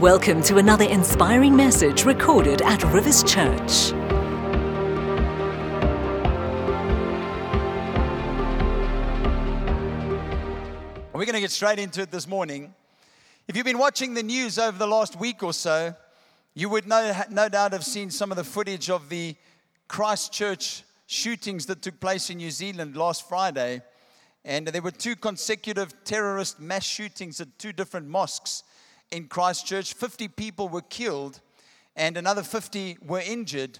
Welcome to another inspiring message recorded at Rivers Church. We're going to get straight into it this morning. If you've been watching the news over the last week or so, you would no, no doubt have seen some of the footage of the Christchurch shootings that took place in New Zealand last Friday. And there were two consecutive terrorist mass shootings at two different mosques in Christchurch. 50 people were killed and another 50 were injured.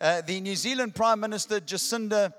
Uh, the New Zealand Prime Minister Jacinda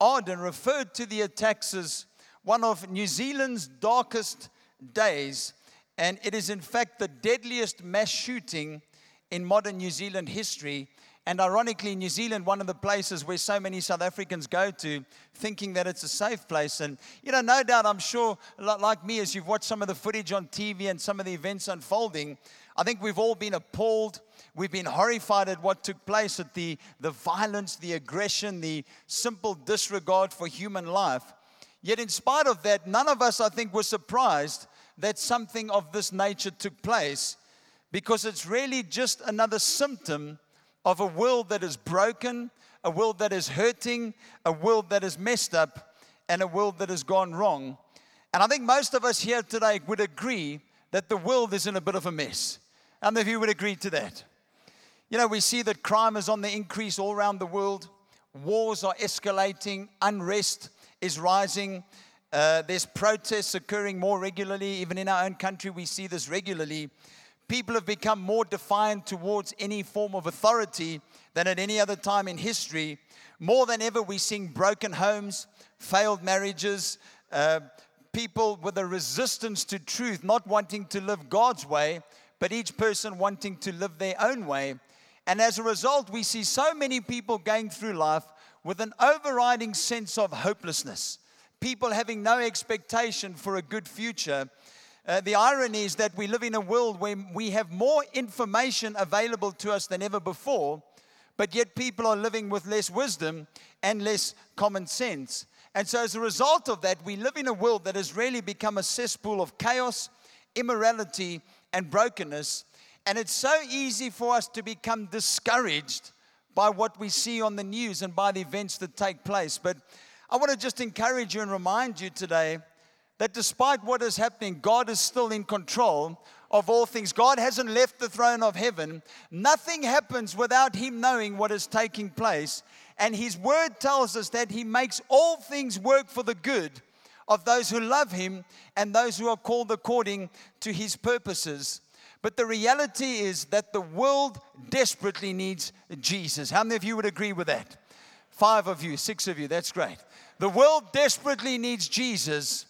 Ardern referred to the attacks as one of New Zealand's darkest days, and it is in fact the deadliest mass shooting in modern New Zealand history. And ironically, New Zealand, one of the places where so many South Africans go to, thinking that it's a safe place. And, you know, no doubt, I'm sure, like me, as you've watched some of the footage on TV and some of the events unfolding, I think we've all been appalled. We've been horrified at what took place, at the, the violence, the aggression, the simple disregard for human life. Yet, in spite of that, none of us, I think, were surprised that something of this nature took place because it's really just another symptom of a world that is broken, a world that is hurting, a world that is messed up, and a world that has gone wrong. And I think most of us here today would agree that the world is in a bit of a mess. Many of you would agree to that? You know, we see that crime is on the increase all around the world, wars are escalating, unrest is rising. Uh, there's protests occurring more regularly. Even in our own country, we see this regularly people have become more defiant towards any form of authority than at any other time in history. More than ever, we see broken homes, failed marriages, uh, people with a resistance to truth, not wanting to live God's way, but each person wanting to live their own way. And as a result, we see so many people going through life with an overriding sense of hopelessness. People having no expectation for a good future uh, the irony is that we live in a world where we have more information available to us than ever before, but yet people are living with less wisdom and less common sense. And so, as a result of that, we live in a world that has really become a cesspool of chaos, immorality, and brokenness. And it's so easy for us to become discouraged by what we see on the news and by the events that take place. But I want to just encourage you and remind you today that despite what is happening, God is still in control of all things. God hasn't left the throne of heaven. Nothing happens without Him knowing what is taking place. And His word tells us that He makes all things work for the good of those who love Him and those who are called according to His purposes. But the reality is that the world desperately needs Jesus. How many of you would agree with that? Five of you, six of you, that's great. The world desperately needs Jesus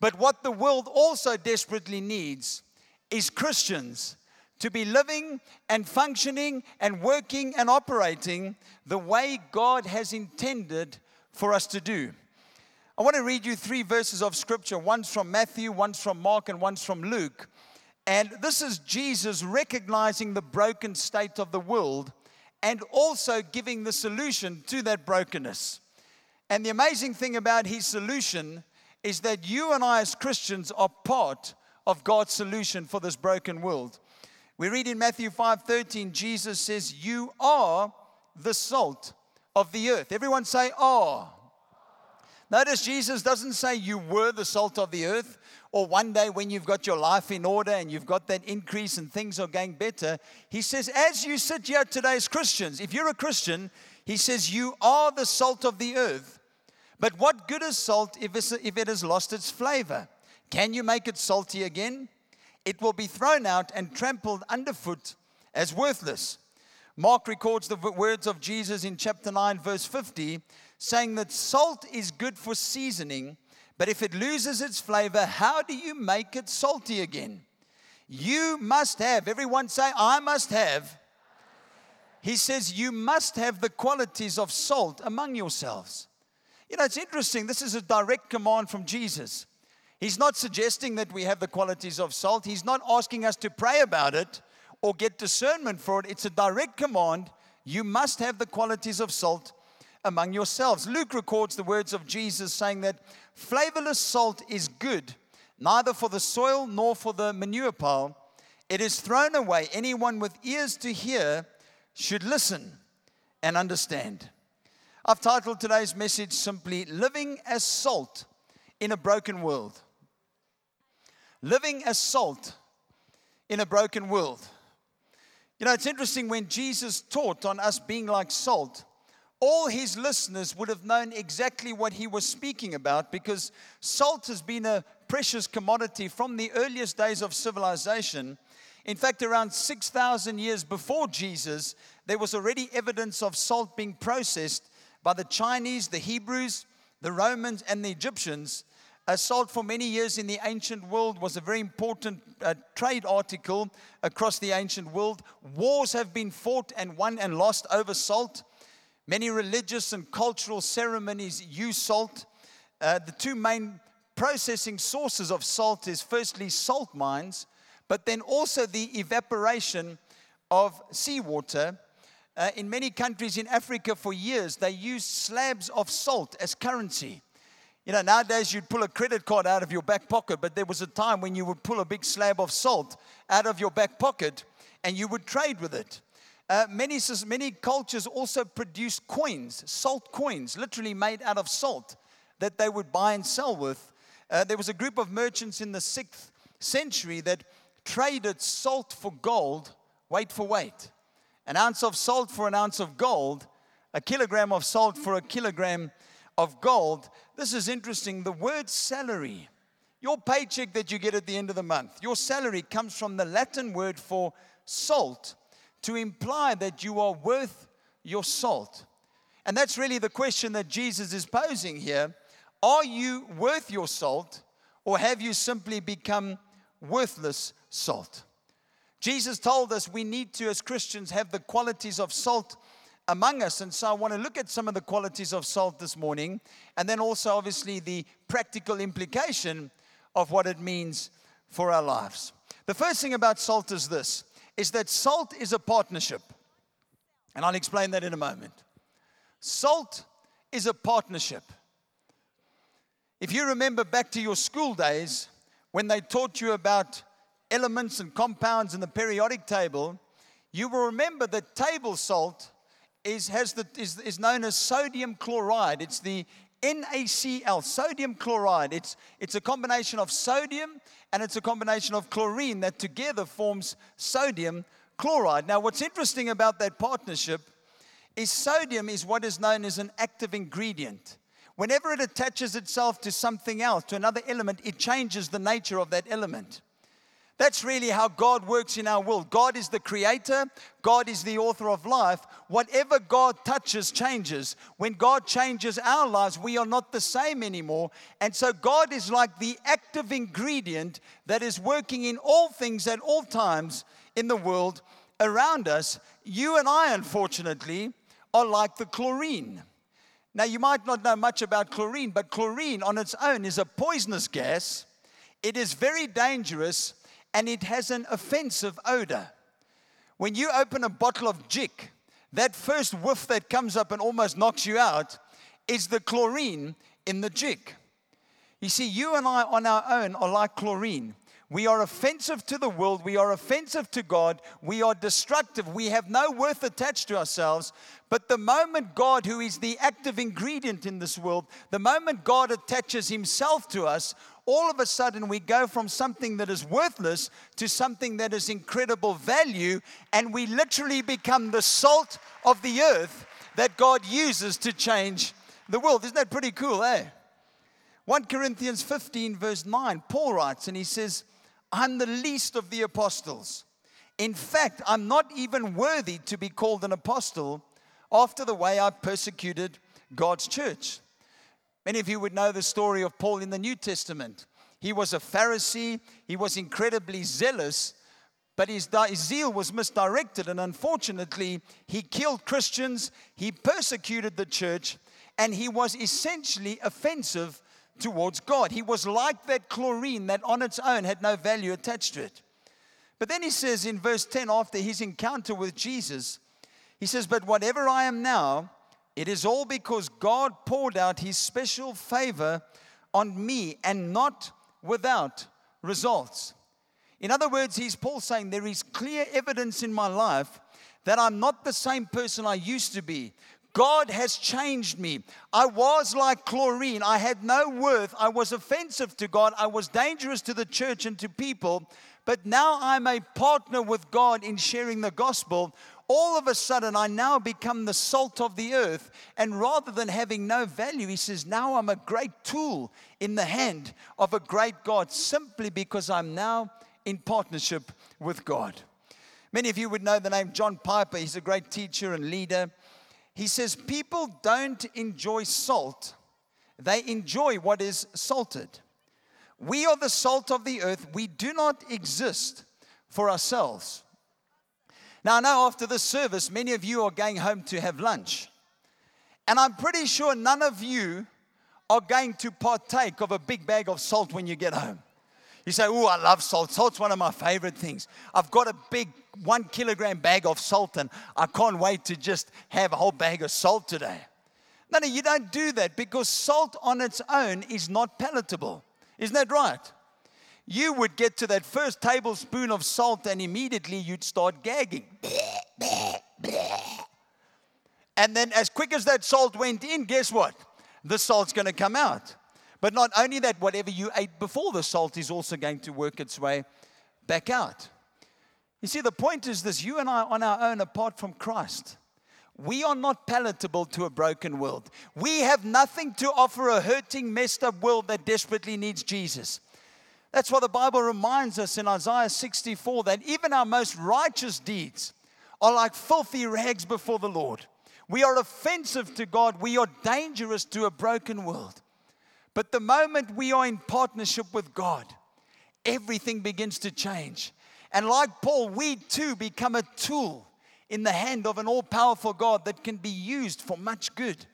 but what the world also desperately needs is Christians to be living and functioning and working and operating the way God has intended for us to do. I want to read you three verses of scripture. One's from Matthew, one's from Mark, and one's from Luke. And this is Jesus recognizing the broken state of the world and also giving the solution to that brokenness. And the amazing thing about his solution is that you and I, as Christians, are part of God's solution for this broken world. We read in Matthew 5 13, Jesus says, You are the salt of the earth. Everyone say, Oh. Notice Jesus doesn't say you were the salt of the earth, or one day when you've got your life in order and you've got that increase and things are going better. He says, as you sit here today as Christians, if you're a Christian, he says, you are the salt of the earth. But what good is salt if, if it has lost its flavor? Can you make it salty again? It will be thrown out and trampled underfoot as worthless. Mark records the words of Jesus in chapter 9, verse 50, saying that salt is good for seasoning, but if it loses its flavor, how do you make it salty again? You must have, everyone say, I must have. He says, You must have the qualities of salt among yourselves. You know, it's interesting. This is a direct command from Jesus. He's not suggesting that we have the qualities of salt. He's not asking us to pray about it or get discernment for it. It's a direct command. You must have the qualities of salt among yourselves. Luke records the words of Jesus saying that flavorless salt is good, neither for the soil nor for the manure pile. it is thrown away. Anyone with ears to hear should listen and understand. I've titled today's message simply Living as Salt in a Broken World. Living as salt in a broken world. You know, it's interesting when Jesus taught on us being like salt, all his listeners would have known exactly what he was speaking about because salt has been a precious commodity from the earliest days of civilization. In fact, around 6,000 years before Jesus, there was already evidence of salt being processed by the Chinese, the Hebrews, the Romans, and the Egyptians. Uh, salt for many years in the ancient world was a very important uh, trade article across the ancient world. Wars have been fought and won and lost over salt. Many religious and cultural ceremonies use salt. Uh, the two main processing sources of salt is firstly salt mines, but then also the evaporation of seawater. Uh, in many countries in Africa for years, they used slabs of salt as currency. You know, nowadays you'd pull a credit card out of your back pocket, but there was a time when you would pull a big slab of salt out of your back pocket and you would trade with it. Uh, many, many cultures also produced coins, salt coins, literally made out of salt, that they would buy and sell with. Uh, there was a group of merchants in the sixth century that traded salt for gold, weight for weight. An ounce of salt for an ounce of gold, a kilogram of salt for a kilogram of gold. This is interesting. The word salary, your paycheck that you get at the end of the month, your salary comes from the Latin word for salt to imply that you are worth your salt. And that's really the question that Jesus is posing here. Are you worth your salt, or have you simply become worthless salt? Jesus told us we need to, as Christians, have the qualities of salt among us. And so I want to look at some of the qualities of salt this morning, and then also, obviously, the practical implication of what it means for our lives. The first thing about salt is this is that salt is a partnership. And I'll explain that in a moment. Salt is a partnership. If you remember back to your school days when they taught you about elements and compounds in the periodic table, you will remember that table salt is, has the, is, is known as sodium chloride. It's the NaCl, sodium chloride. It's, it's a combination of sodium and it's a combination of chlorine that together forms sodium chloride. Now, what's interesting about that partnership is sodium is what is known as an active ingredient. Whenever it attaches itself to something else, to another element, it changes the nature of that element. That's really how God works in our world. God is the creator, God is the author of life. Whatever God touches changes. When God changes our lives, we are not the same anymore. And so God is like the active ingredient that is working in all things at all times in the world around us. You and I, unfortunately, are like the chlorine. Now, you might not know much about chlorine, but chlorine on its own is a poisonous gas. It is very dangerous and it has an offensive odor. When you open a bottle of Jik, that first whiff that comes up and almost knocks you out is the chlorine in the Jik. You see, you and I on our own are like chlorine. We are offensive to the world. We are offensive to God. We are destructive. We have no worth attached to ourselves. But the moment God, who is the active ingredient in this world, the moment God attaches himself to us, all of a sudden we go from something that is worthless to something that is incredible value, and we literally become the salt of the earth that God uses to change the world. Isn't that pretty cool, eh? 1 Corinthians 15, verse 9, Paul writes, and he says, I'm the least of the apostles. In fact, I'm not even worthy to be called an apostle after the way I persecuted God's church. Many of you would know the story of Paul in the New Testament. He was a Pharisee, he was incredibly zealous, but his, his, zeal was misdirected, and unfortunately, he killed Christians, he persecuted the church, and he was essentially offensive towards God. He was like that chlorine that on its own had no value attached to it. But then he says in verse 10, after his encounter with Jesus, he says, But whatever I am now, it is all because God poured out his special favor on me and not without results. In other words, he's Paul saying there is clear evidence in my life that I'm not the same person I used to be. God has changed me. I was like chlorine. I had no worth. I was offensive to God. I was dangerous to the church and to people. But now I'm a partner with God in sharing the gospel. All of a sudden, I now become the salt of the earth. And rather than having no value, he says, Now I'm a great tool in the hand of a great God simply because I'm now in partnership with God. Many of you would know the name John Piper. He's a great teacher and leader. He says, People don't enjoy salt, they enjoy what is salted. We are the salt of the earth. We do not exist for ourselves. Now, I know after this service, many of you are going home to have lunch. And I'm pretty sure none of you are going to partake of a big bag of salt when you get home. You say, Oh, I love salt. Salt's one of my favorite things. I've got a big one kilogram bag of salt and I can't wait to just have a whole bag of salt today. No, no, you don't do that because salt on its own is not palatable. Isn't that right? You would get to that first tablespoon of salt and immediately you'd start gagging. And then, as quick as that salt went in, guess what? The salt's going to come out. But not only that, whatever you ate before the salt is also going to work its way back out. You see, the point is this you and I, on our own, apart from Christ, we are not palatable to a broken world. We have nothing to offer a hurting, messed up world that desperately needs Jesus. That's why the Bible reminds us in Isaiah 64 that even our most righteous deeds are like filthy rags before the Lord. We are offensive to God, we are dangerous to a broken world. But the moment we are in partnership with God, everything begins to change. And like Paul, we too become a tool in the hand of an all powerful God that can be used for much good.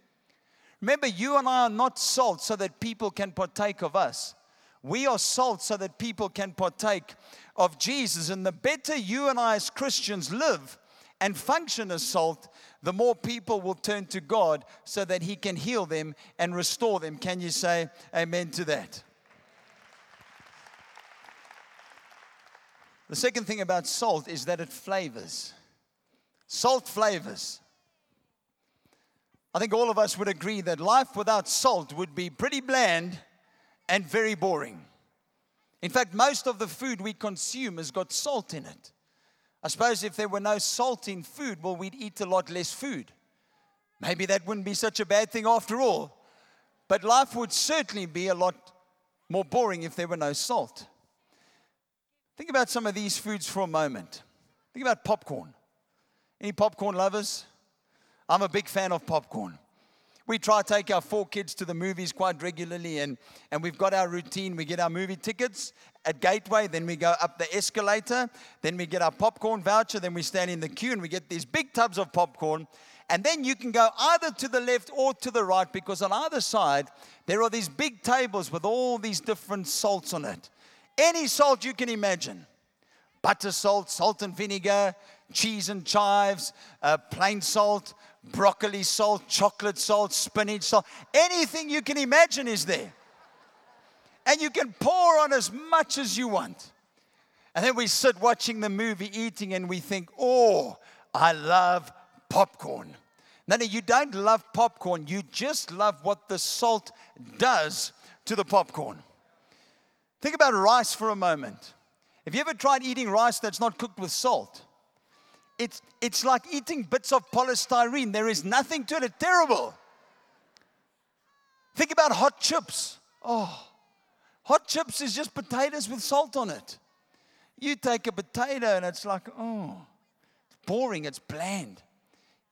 Remember, you and I are not salt so that people can partake of us. We are salt so that people can partake of Jesus. And the better you and I as Christians live and function as salt, the more people will turn to God so that He can heal them and restore them. Can you say amen to that? The second thing about salt is that it flavors. Salt flavors. I think all of us would agree that life without salt would be pretty bland and very boring. In fact, most of the food we consume has got salt in it. I suppose if there were no salt in food, well, we'd eat a lot less food. Maybe that wouldn't be such a bad thing after all. But life would certainly be a lot more boring if there were no salt. Think about some of these foods for a moment. Think about popcorn. Any popcorn lovers? I'm a big fan of popcorn. We try to take our four kids to the movies quite regularly, and, and we've got our routine. We get our movie tickets at Gateway, then we go up the escalator, then we get our popcorn voucher, then we stand in the queue and we get these big tubs of popcorn. And then you can go either to the left or to the right because on either side there are these big tables with all these different salts on it. Any salt you can imagine butter salt, salt and vinegar, cheese and chives, uh, plain salt, broccoli salt, chocolate salt, spinach salt, anything you can imagine is there. And you can pour on as much as you want. And then we sit watching the movie, eating, and we think, oh, I love popcorn. No, no, you don't love popcorn. You just love what the salt does to the popcorn. Think about rice for a moment. Have you ever tried eating rice that's not cooked with salt? It's, it's like eating bits of polystyrene. There is nothing to it. It's terrible. Think about hot chips. Oh, hot chips is just potatoes with salt on it. You take a potato and it's like, oh, it's boring, it's bland.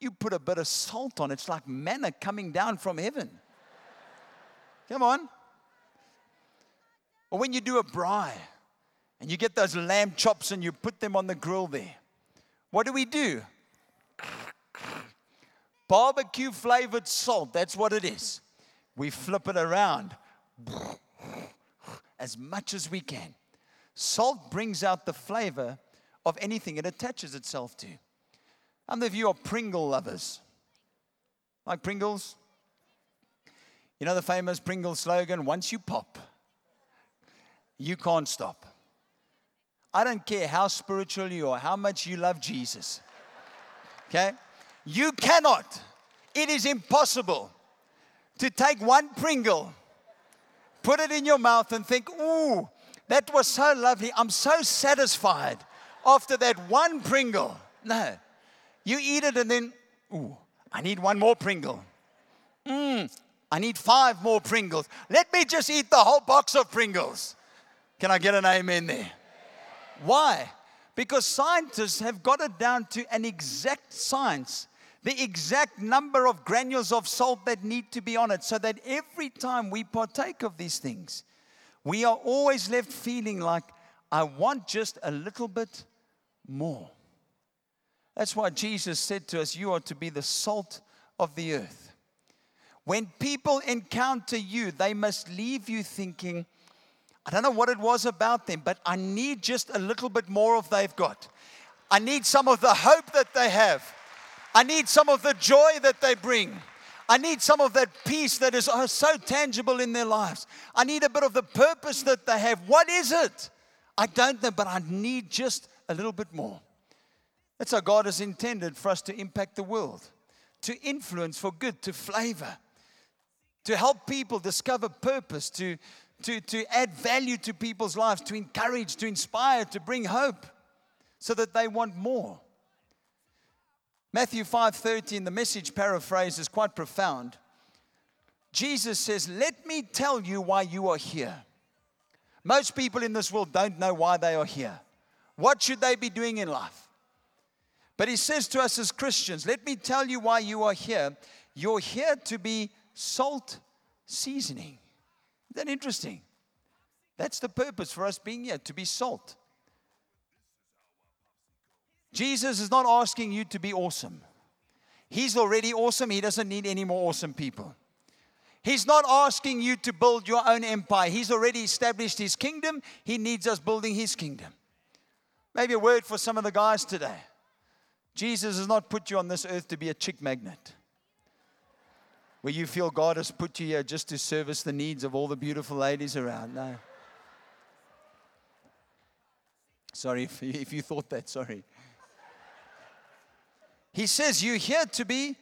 You put a bit of salt on it, it's like manna coming down from heaven. Come on. Or when you do a braai and you get those lamb chops and you put them on the grill there what do we do? Barbecue flavored salt, that's what it is. We flip it around as much as we can. Salt brings out the flavor of anything it attaches itself to. How many of you are Pringle lovers? Like Pringles? You know the famous Pringle slogan once you pop, you can't stop. I don't care how spiritual you are, how much you love Jesus. Okay? You cannot, it is impossible to take one Pringle, put it in your mouth, and think, ooh, that was so lovely. I'm so satisfied after that one Pringle. No. You eat it and then, ooh, I need one more Pringle. Mmm, I need five more Pringles. Let me just eat the whole box of Pringles. Can I get an amen there? Why? Because scientists have got it down to an exact science, the exact number of granules of salt that need to be on it, so that every time we partake of these things, we are always left feeling like, I want just a little bit more. That's why Jesus said to us, You are to be the salt of the earth. When people encounter you, they must leave you thinking, I don't know what it was about them, but I need just a little bit more of they've got. I need some of the hope that they have. I need some of the joy that they bring. I need some of that peace that is oh, so tangible in their lives. I need a bit of the purpose that they have. What is it? I don't know, but I need just a little bit more. That's how God has intended for us to impact the world, to influence for good, to flavor, to help people discover purpose, to, to, to add value to people's lives, to encourage, to inspire, to bring hope so that they want more. Matthew 5:30 the message paraphrase is quite profound. Jesus says, "Let me tell you why you are here." Most people in this world don't know why they are here. What should they be doing in life? But he says to us as Christians, let me tell you why you are here. You're here to be salt seasoning. Isn't that interesting? That's the purpose for us being here, to be salt. Jesus is not asking you to be awesome. He's already awesome. He doesn't need any more awesome people. He's not asking you to build your own empire. He's already established his kingdom. He needs us building his kingdom. Maybe a word for some of the guys today. Jesus has not put you on this earth to be a chick magnet where you feel God has put you here just to service the needs of all the beautiful ladies around. No. Sorry if, if you thought that, sorry. He says you're here to be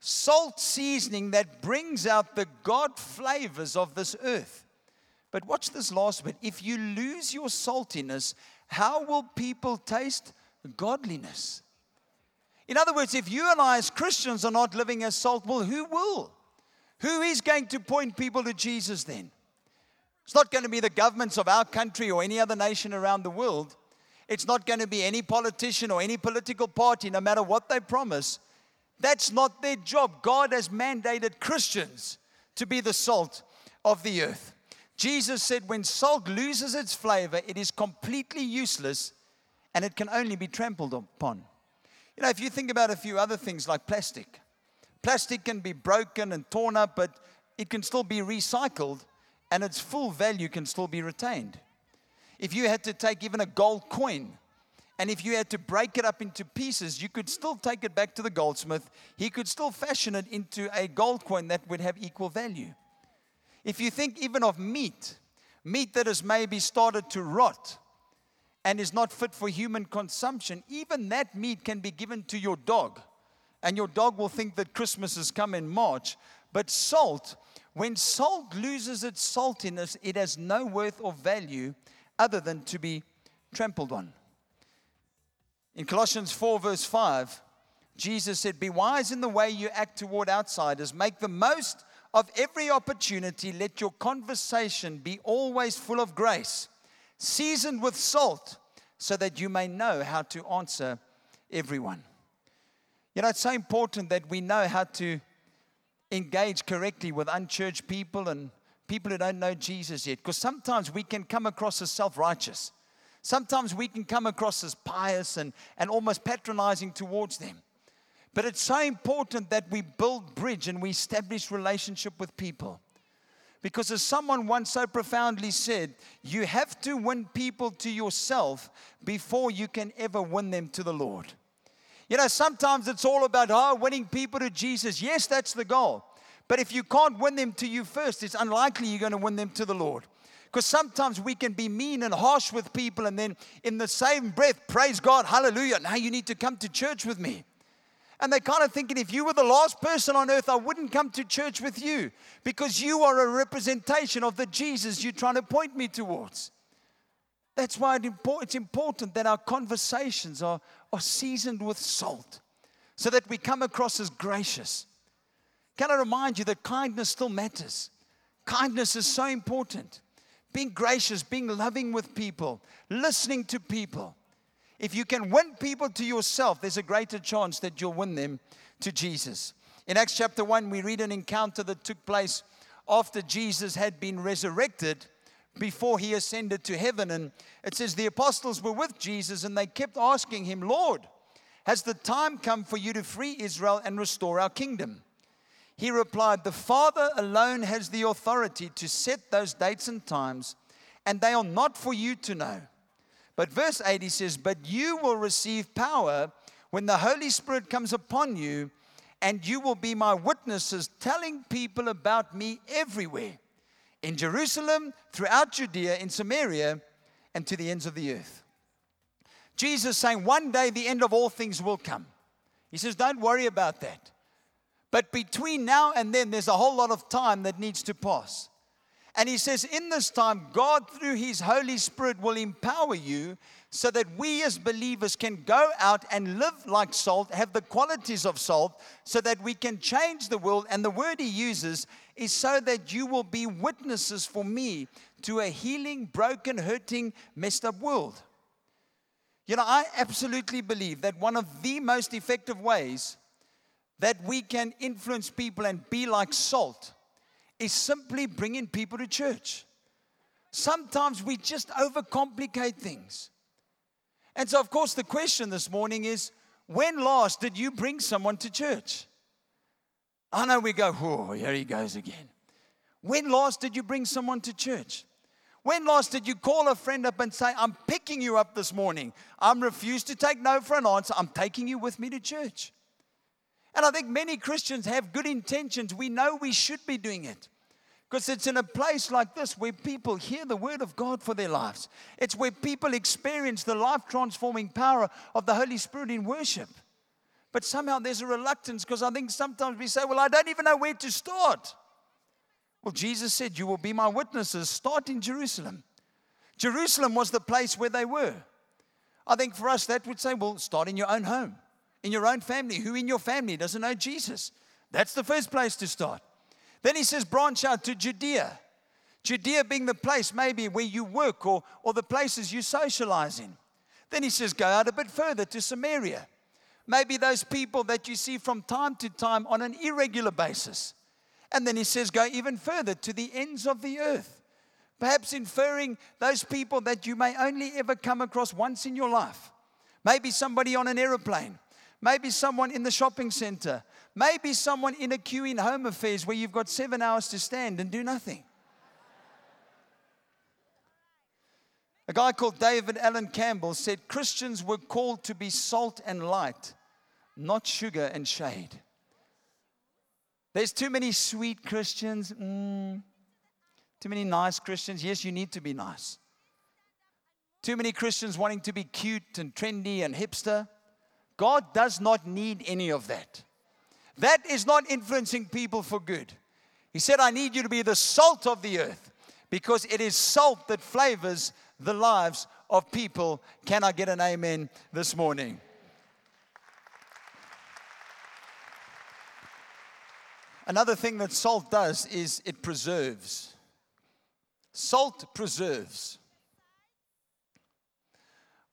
salt seasoning that brings out the God flavors of this earth. But watch this last bit. If you lose your saltiness, how will people taste godliness? In other words, if you and I as Christians are not living as salt, well, who will? Who is going to point people to Jesus then? It's not going to be the governments of our country or any other nation around the world. It's not going to be any politician or any political party, no matter what they promise. That's not their job. God has mandated Christians to be the salt of the earth. Jesus said, when salt loses its flavor, it is completely useless and it can only be trampled upon. You know, if you think about a few other things like plastic, Plastic can be broken and torn up, but it can still be recycled and its full value can still be retained. If you had to take even a gold coin, and if you had to break it up into pieces, you could still take it back to the goldsmith. He could still fashion it into a gold coin that would have equal value. If you think even of meat, meat that has maybe started to rot and is not fit for human consumption, even that meat can be given to your dog and your dog will think that Christmas has come in March. But salt, when salt loses its saltiness, it has no worth or value other than to be trampled on. In Colossians 4, verse 5, Jesus said, Be wise in the way you act toward outsiders. Make the most of every opportunity. Let your conversation be always full of grace, seasoned with salt, so that you may know how to answer everyone. You know, it's so important that we know how to engage correctly with unchurched people and people who don't know Jesus yet. Because sometimes we can come across as self righteous. Sometimes we can come across as pious and, and almost patronizing towards them. But it's so important that we build bridge and we establish relationship with people. Because as someone once so profoundly said, you have to win people to yourself before you can ever win them to the Lord. You know, sometimes it's all about oh, winning people to Jesus. Yes, that's the goal. But if you can't win them to you first, it's unlikely you're going to win them to the Lord. Because sometimes we can be mean and harsh with people, and then in the same breath, praise God, hallelujah, now you need to come to church with me. And they're kind of thinking, if you were the last person on earth, I wouldn't come to church with you because you are a representation of the Jesus you're trying to point me towards. That's why it's important that our conversations are, are seasoned with salt so that we come across as gracious. Can I remind you that kindness still matters? Kindness is so important. Being gracious, being loving with people, listening to people. If you can win people to yourself, there's a greater chance that you'll win them to Jesus. In Acts chapter 1, we read an encounter that took place after Jesus had been resurrected before he ascended to heaven. And it says the apostles were with Jesus and they kept asking him, Lord, has the time come for you to free Israel and restore our kingdom? He replied, The Father alone has the authority to set those dates and times, and they are not for you to know. But verse 80 says, But you will receive power when the Holy Spirit comes upon you, and you will be my witnesses, telling people about me everywhere in Jerusalem, throughout Judea, in Samaria, and to the ends of the earth. Jesus saying, One day the end of all things will come. He says, Don't worry about that. But between now and then, there's a whole lot of time that needs to pass. And he says, In this time, God, through his Holy Spirit, will empower you so that we as believers can go out and live like salt, have the qualities of salt, so that we can change the world. And the word he uses is so that you will be witnesses for me to a healing, broken, hurting, messed up world. You know, I absolutely believe that one of the most effective ways that we can influence people and be like salt is simply bringing people to church. Sometimes we just overcomplicate things. And so, of course, the question this morning is when last did you bring someone to church? I know we go, oh, here he goes again. When last did you bring someone to church? When last did you call a friend up and say, I'm picking you up this morning? I'm refused to take no for an answer. I'm taking you with me to church. And I think many Christians have good intentions. We know we should be doing it. Because it's in a place like this where people hear the word of God for their lives. It's where people experience the life transforming power of the Holy Spirit in worship. But somehow there's a reluctance because I think sometimes we say, Well, I don't even know where to start. Well, Jesus said, You will be my witnesses. Start in Jerusalem. Jerusalem was the place where they were. I think for us, that would say, Well, start in your own home, in your own family. Who in your family doesn't know Jesus? That's the first place to start. Then he says, branch out to Judea. Judea being the place maybe where you work or, or the places you socialize in. Then he says, go out a bit further to Samaria. Maybe those people that you see from time to time on an irregular basis. And then he says, go even further to the ends of the earth. Perhaps inferring those people that you may only ever come across once in your life. Maybe somebody on an aeroplane. Maybe someone in the shopping center. Maybe someone in a queue in home affairs where you've got seven hours to stand and do nothing. A guy called David Allen Campbell said Christians were called to be salt and light, not sugar and shade. There's too many sweet Christians, mm, too many nice Christians. Yes, you need to be nice. Too many Christians wanting to be cute and trendy and hipster. God does not need any of that. That is not influencing people for good. He said, I need you to be the salt of the earth because it is salt that flavors the lives of people. Can I get an amen this morning? Another thing that salt does is it preserves. Salt preserves.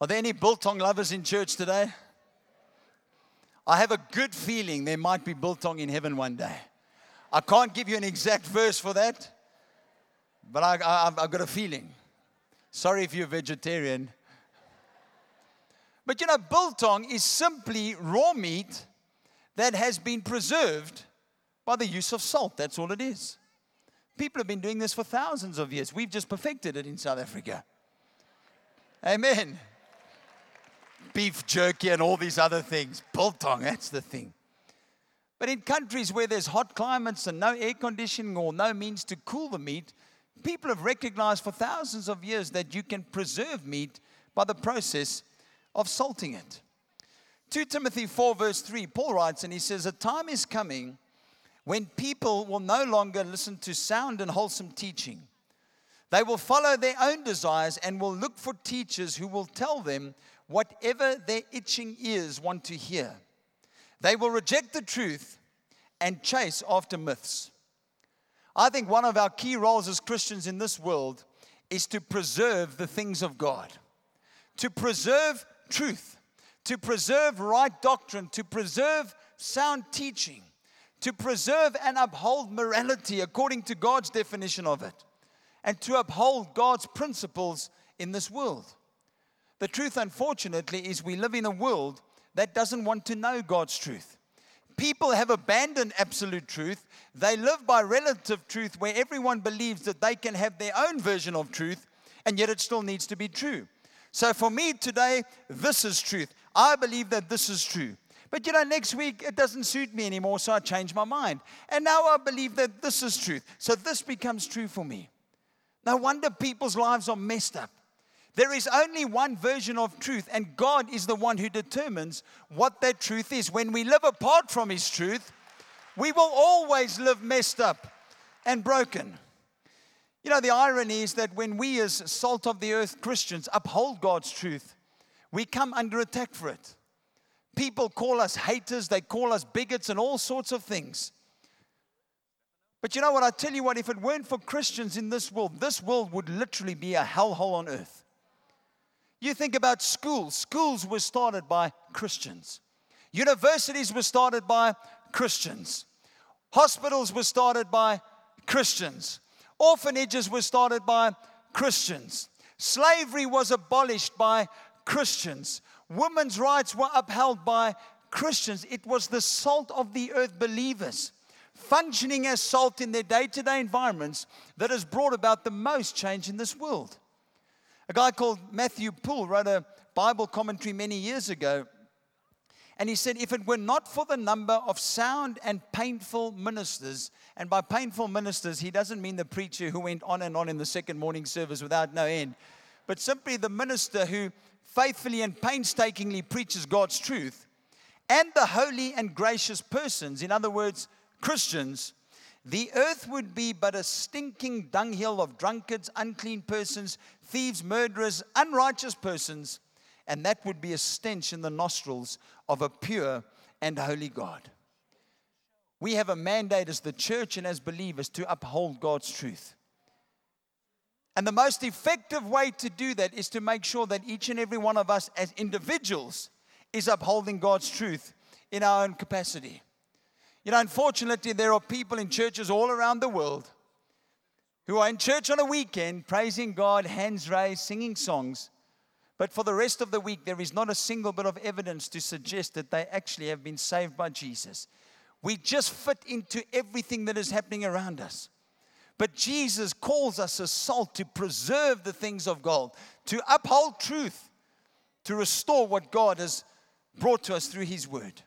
Are there any biltong lovers in church today? I have a good feeling there might be biltong in heaven one day. I can't give you an exact verse for that, but I, have got a feeling. Sorry if you're vegetarian. But you know, biltong is simply raw meat that has been preserved by the use of salt. That's all it is. People have been doing this for thousands of years. We've just perfected it in South Africa. Amen beef jerky and all these other things. Biltong, that's the thing. But in countries where there's hot climates and no air conditioning or no means to cool the meat, People have recognized for thousands of years that you can preserve meat by the process of salting it. 2 Timothy 4, verse 3, Paul writes, and he says, A time is coming when people will no longer listen to sound and wholesome teaching. They will follow their own desires and will look for teachers who will tell them whatever their itching ears want to hear. They will reject the truth and chase after myths. I think one of our key roles as Christians in this world is to preserve the things of God, to preserve truth, to preserve right doctrine, to preserve sound teaching, to preserve and uphold morality according to God's definition of it, and to uphold God's principles in this world. The truth, unfortunately, is we live in a world that doesn't want to know God's truth. People have abandoned absolute truth. They live by relative truth where everyone believes that they can have their own version of truth, and yet it still needs to be true. So for me today, this is truth. I believe that this is true. But you know, next week it doesn't suit me anymore, so I change my mind. And now I believe that this is truth. So this becomes true for me. No wonder people's lives are messed up. There is only one version of truth, and God is the one who determines what that truth is. When we live apart from His truth, we will always live messed up and broken. You know, the irony is that when we, as salt of the earth Christians, uphold God's truth, we come under attack for it. People call us haters, they call us bigots, and all sorts of things. But you know what? I tell you what, if it weren't for Christians in this world, this world would literally be a hellhole on earth. You think about schools. Schools were started by Christians. Universities were started by Christians. Hospitals were started by Christians. Orphanages were started by Christians. Slavery was abolished by Christians. Women's rights were upheld by Christians. It was the salt of the earth believers functioning as salt in their day to day environments that has brought about the most change in this world. A guy called Matthew Poole wrote a Bible commentary many years ago. And he said, if it were not for the number of sound and painful ministers, and by painful ministers, he doesn't mean the preacher who went on and on in the second morning service without no end, but simply the minister who faithfully and painstakingly preaches God's truth, and the holy and gracious persons, in other words, Christians, the earth would be but a stinking dunghill of drunkards, unclean persons, thieves, murderers, unrighteous persons, and that would be a stench in the nostrils of a pure and holy God. We have a mandate as the church and as believers to uphold God's truth. And the most effective way to do that is to make sure that each and every one of us as individuals is upholding God's truth in our own capacity. You know, unfortunately, there are people in churches all around the world who are in church on a weekend, praising God, hands raised, singing songs. But for the rest of the week, there is not a single bit of evidence to suggest that they actually have been saved by Jesus. We just fit into everything that is happening around us. But Jesus calls us as salt to preserve the things of God, to uphold truth, to restore what God has brought to us through His Word.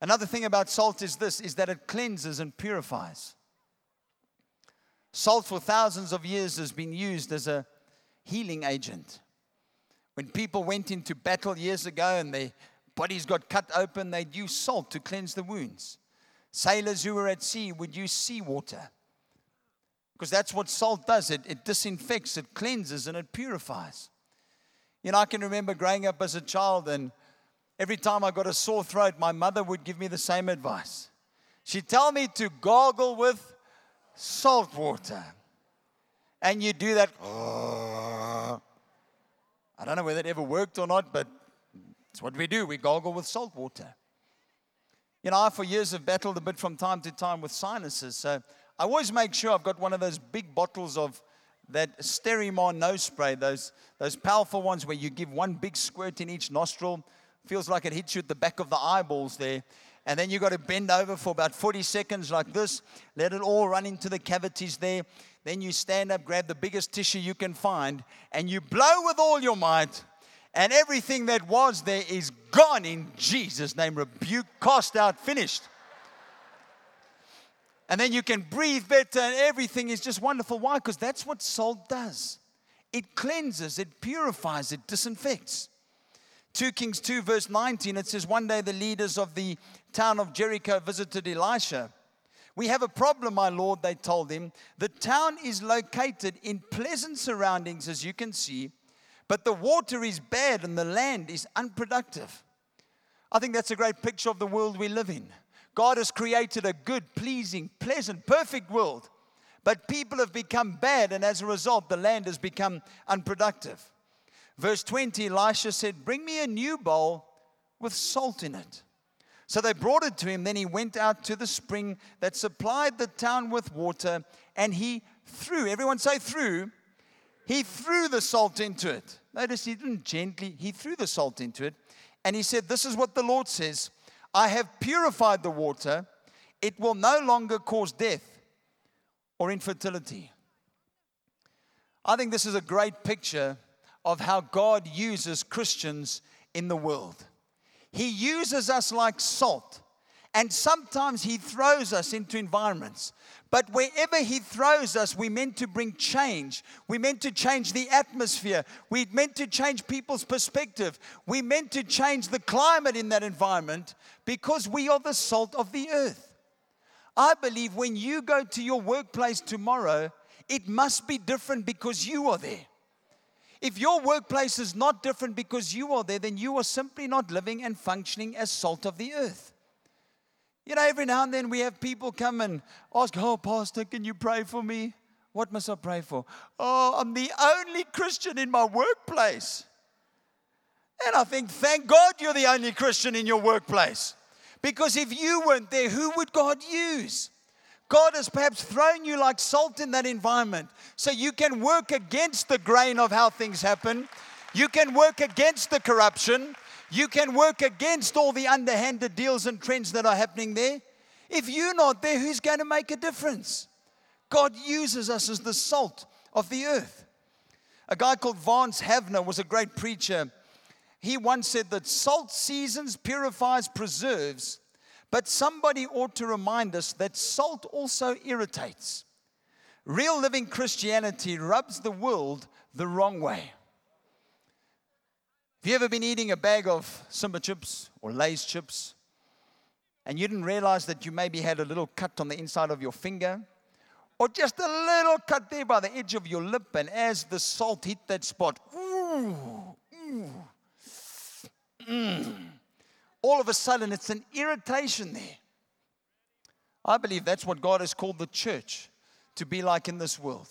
Another thing about salt is this is that it cleanses and purifies. Salt for thousands of years has been used as a healing agent. When people went into battle years ago and their bodies got cut open, they'd use salt to cleanse the wounds. Sailors who were at sea would use seawater because that's what salt does it, it disinfects, it cleanses, and it purifies. You know, I can remember growing up as a child and Every time I got a sore throat, my mother would give me the same advice. She'd tell me to gargle with salt water. And you do that. I don't know whether it ever worked or not, but it's what we do. We gargle with salt water. You know, I for years have battled a bit from time to time with sinuses. So I always make sure I've got one of those big bottles of that Sterimar nose spray, those, those powerful ones where you give one big squirt in each nostril Feels like it hits you at the back of the eyeballs there. And then you've got to bend over for about 40 seconds like this, let it all run into the cavities there. Then you stand up, grab the biggest tissue you can find, and you blow with all your might. And everything that was there is gone in Jesus' name. Rebuke, cast out, finished. And then you can breathe better and everything is just wonderful. Why? Because that's what salt does it cleanses, it purifies, it disinfects. 2 Kings 2, verse 19, it says, One day the leaders of the town of Jericho visited Elisha. We have a problem, my Lord, they told him. The town is located in pleasant surroundings, as you can see, but the water is bad and the land is unproductive. I think that's a great picture of the world we live in. God has created a good, pleasing, pleasant, perfect world, but people have become bad, and as a result, the land has become unproductive. Verse 20 Elisha said, Bring me a new bowl with salt in it. So they brought it to him. Then he went out to the spring that supplied the town with water, and he threw, everyone say, threw. He threw the salt into it. Notice he didn't gently, he threw the salt into it. And he said, This is what the Lord says I have purified the water, it will no longer cause death or infertility. I think this is a great picture of how God uses Christians in the world. He uses us like salt, and sometimes He throws us into environments. But wherever He throws us, we're meant to bring change. We're meant to change the atmosphere. We're meant to change people's perspective. We're meant to change the climate in that environment because we are the salt of the earth. I believe when you go to your workplace tomorrow, it must be different because you are there. If your workplace is not different because you are there, then you are simply not living and functioning as salt of the earth. You know, every now and then we have people come and ask, Oh, Pastor, can you pray for me? What must I pray for? Oh, I'm the only Christian in my workplace. And I think, thank God you're the only Christian in your workplace. Because if you weren't there, who would God use? God has perhaps thrown you like salt in that environment so you can work against the grain of how things happen. You can work against the corruption. You can work against all the underhanded deals and trends that are happening there. If you're not there, who's going to make a difference? God uses us as the salt of the earth. A guy called Vance Havner was a great preacher. He once said that salt seasons, purifies, preserves, but somebody ought to remind us that salt also irritates. Real living Christianity rubs the world the wrong way. Have you ever been eating a bag of Simba chips or Lay's chips and you didn't realize that you maybe had a little cut on the inside of your finger or just a little cut there by the edge of your lip and as the salt hit that spot, ooh, ooh, mm, all of a sudden it's an irritation there. I believe that's what God has called the church to be like in this world.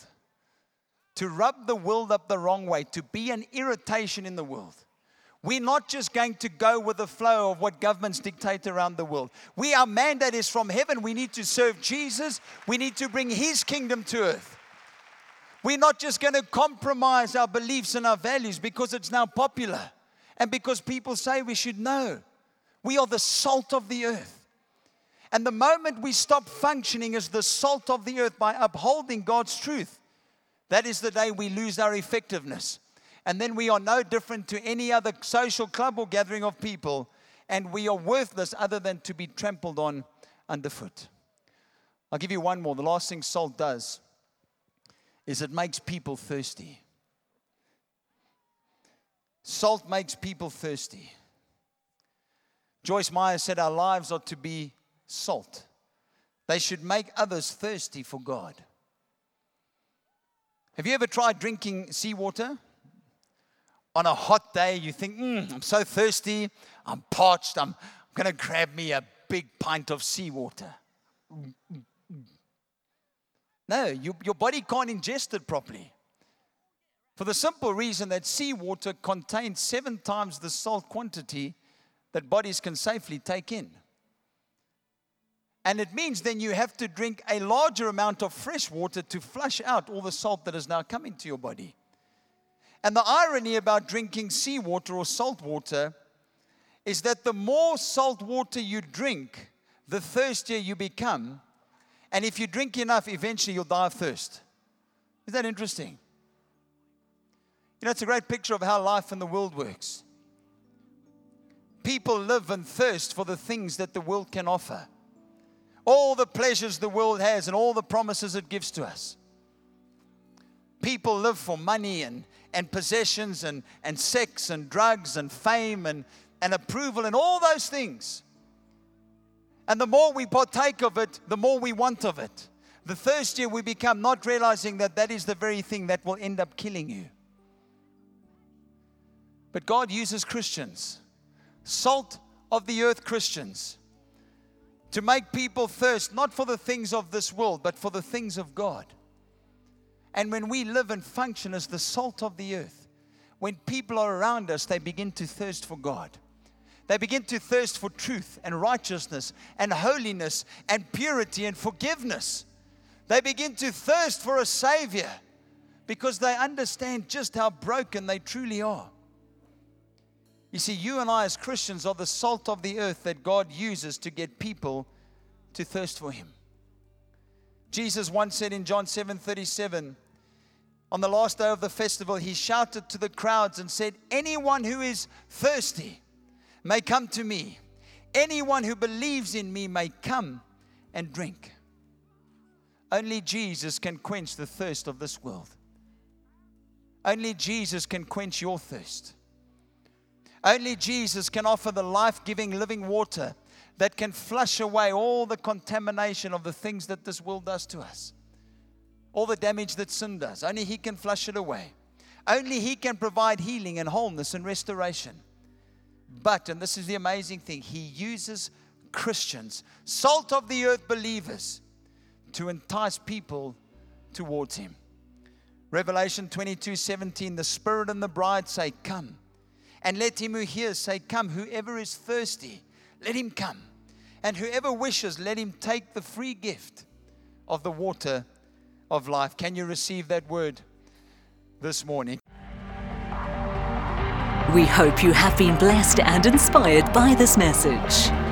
To rub the world up the wrong way, to be an irritation in the world. We're not just going to go with the flow of what governments dictate around the world. We, our mandate is from heaven. We need to serve Jesus. We need to bring his kingdom to earth. We're not just going to compromise our beliefs and our values because it's now popular and because people say we should know. We are the salt of the earth. And the moment we stop functioning as the salt of the earth by upholding God's truth, that is the day we lose our effectiveness. And then we are no different to any other social club or gathering of people, and we are worthless other than to be trampled on underfoot. I'll give you one more. The last thing salt does is it makes people thirsty. Salt makes people thirsty. Joyce Meyer said, Our lives are to be salt, they should make others thirsty for God. Have you ever tried drinking seawater? On a hot day, you think, mm, I'm so thirsty, I'm parched, I'm, I'm going to grab me a big pint of seawater. No, you, your body can't ingest it properly. For the simple reason that seawater contains seven times the salt quantity that bodies can safely take in. And it means then you have to drink a larger amount of fresh water to flush out all the salt that is now coming to your body. And the irony about drinking seawater or salt water is that the more salt water you drink, the thirstier you become. And if you drink enough, eventually you'll die of thirst. Is that interesting? You know, it's a great picture of how life in the world works. People live and thirst for the things that the world can offer. all the pleasures the world has and all the promises it gives to us. People live for money and, and possessions and, and sex and drugs and fame and, and approval and all those things. And the more we partake of it, the more we want of it. The thirstier we become, not realizing that that is the very thing that will end up killing you. But God uses Christians, salt of the earth Christians, to make people thirst not for the things of this world, but for the things of God. And when we live and function as the salt of the earth, when people are around us, they begin to thirst for God. They begin to thirst for truth and righteousness and holiness and purity and forgiveness. They begin to thirst for a Savior because they understand just how broken they truly are. You see, you and I, as Christians, are the salt of the earth that God uses to get people to thirst for Him. Jesus once said in John 7 37, on the last day of the festival, he shouted to the crowds and said, Anyone who is thirsty may come to me. Anyone who believes in me may come and drink. Only Jesus can quench the thirst of this world. Only Jesus can quench your thirst. Only Jesus can offer the life giving living water that can flush away all the contamination of the things that this world does to us, all the damage that sin does. Only He can flush it away. Only He can provide healing and wholeness and restoration. But, and this is the amazing thing, He uses Christians, salt of the earth believers, to entice people towards Him. Revelation 22 17, the Spirit and the bride say, Come. And let him who hears say, Come. Whoever is thirsty, let him come. And whoever wishes, let him take the free gift of the water of life. Can you receive that word this morning? We hope you have been blessed and inspired by this message.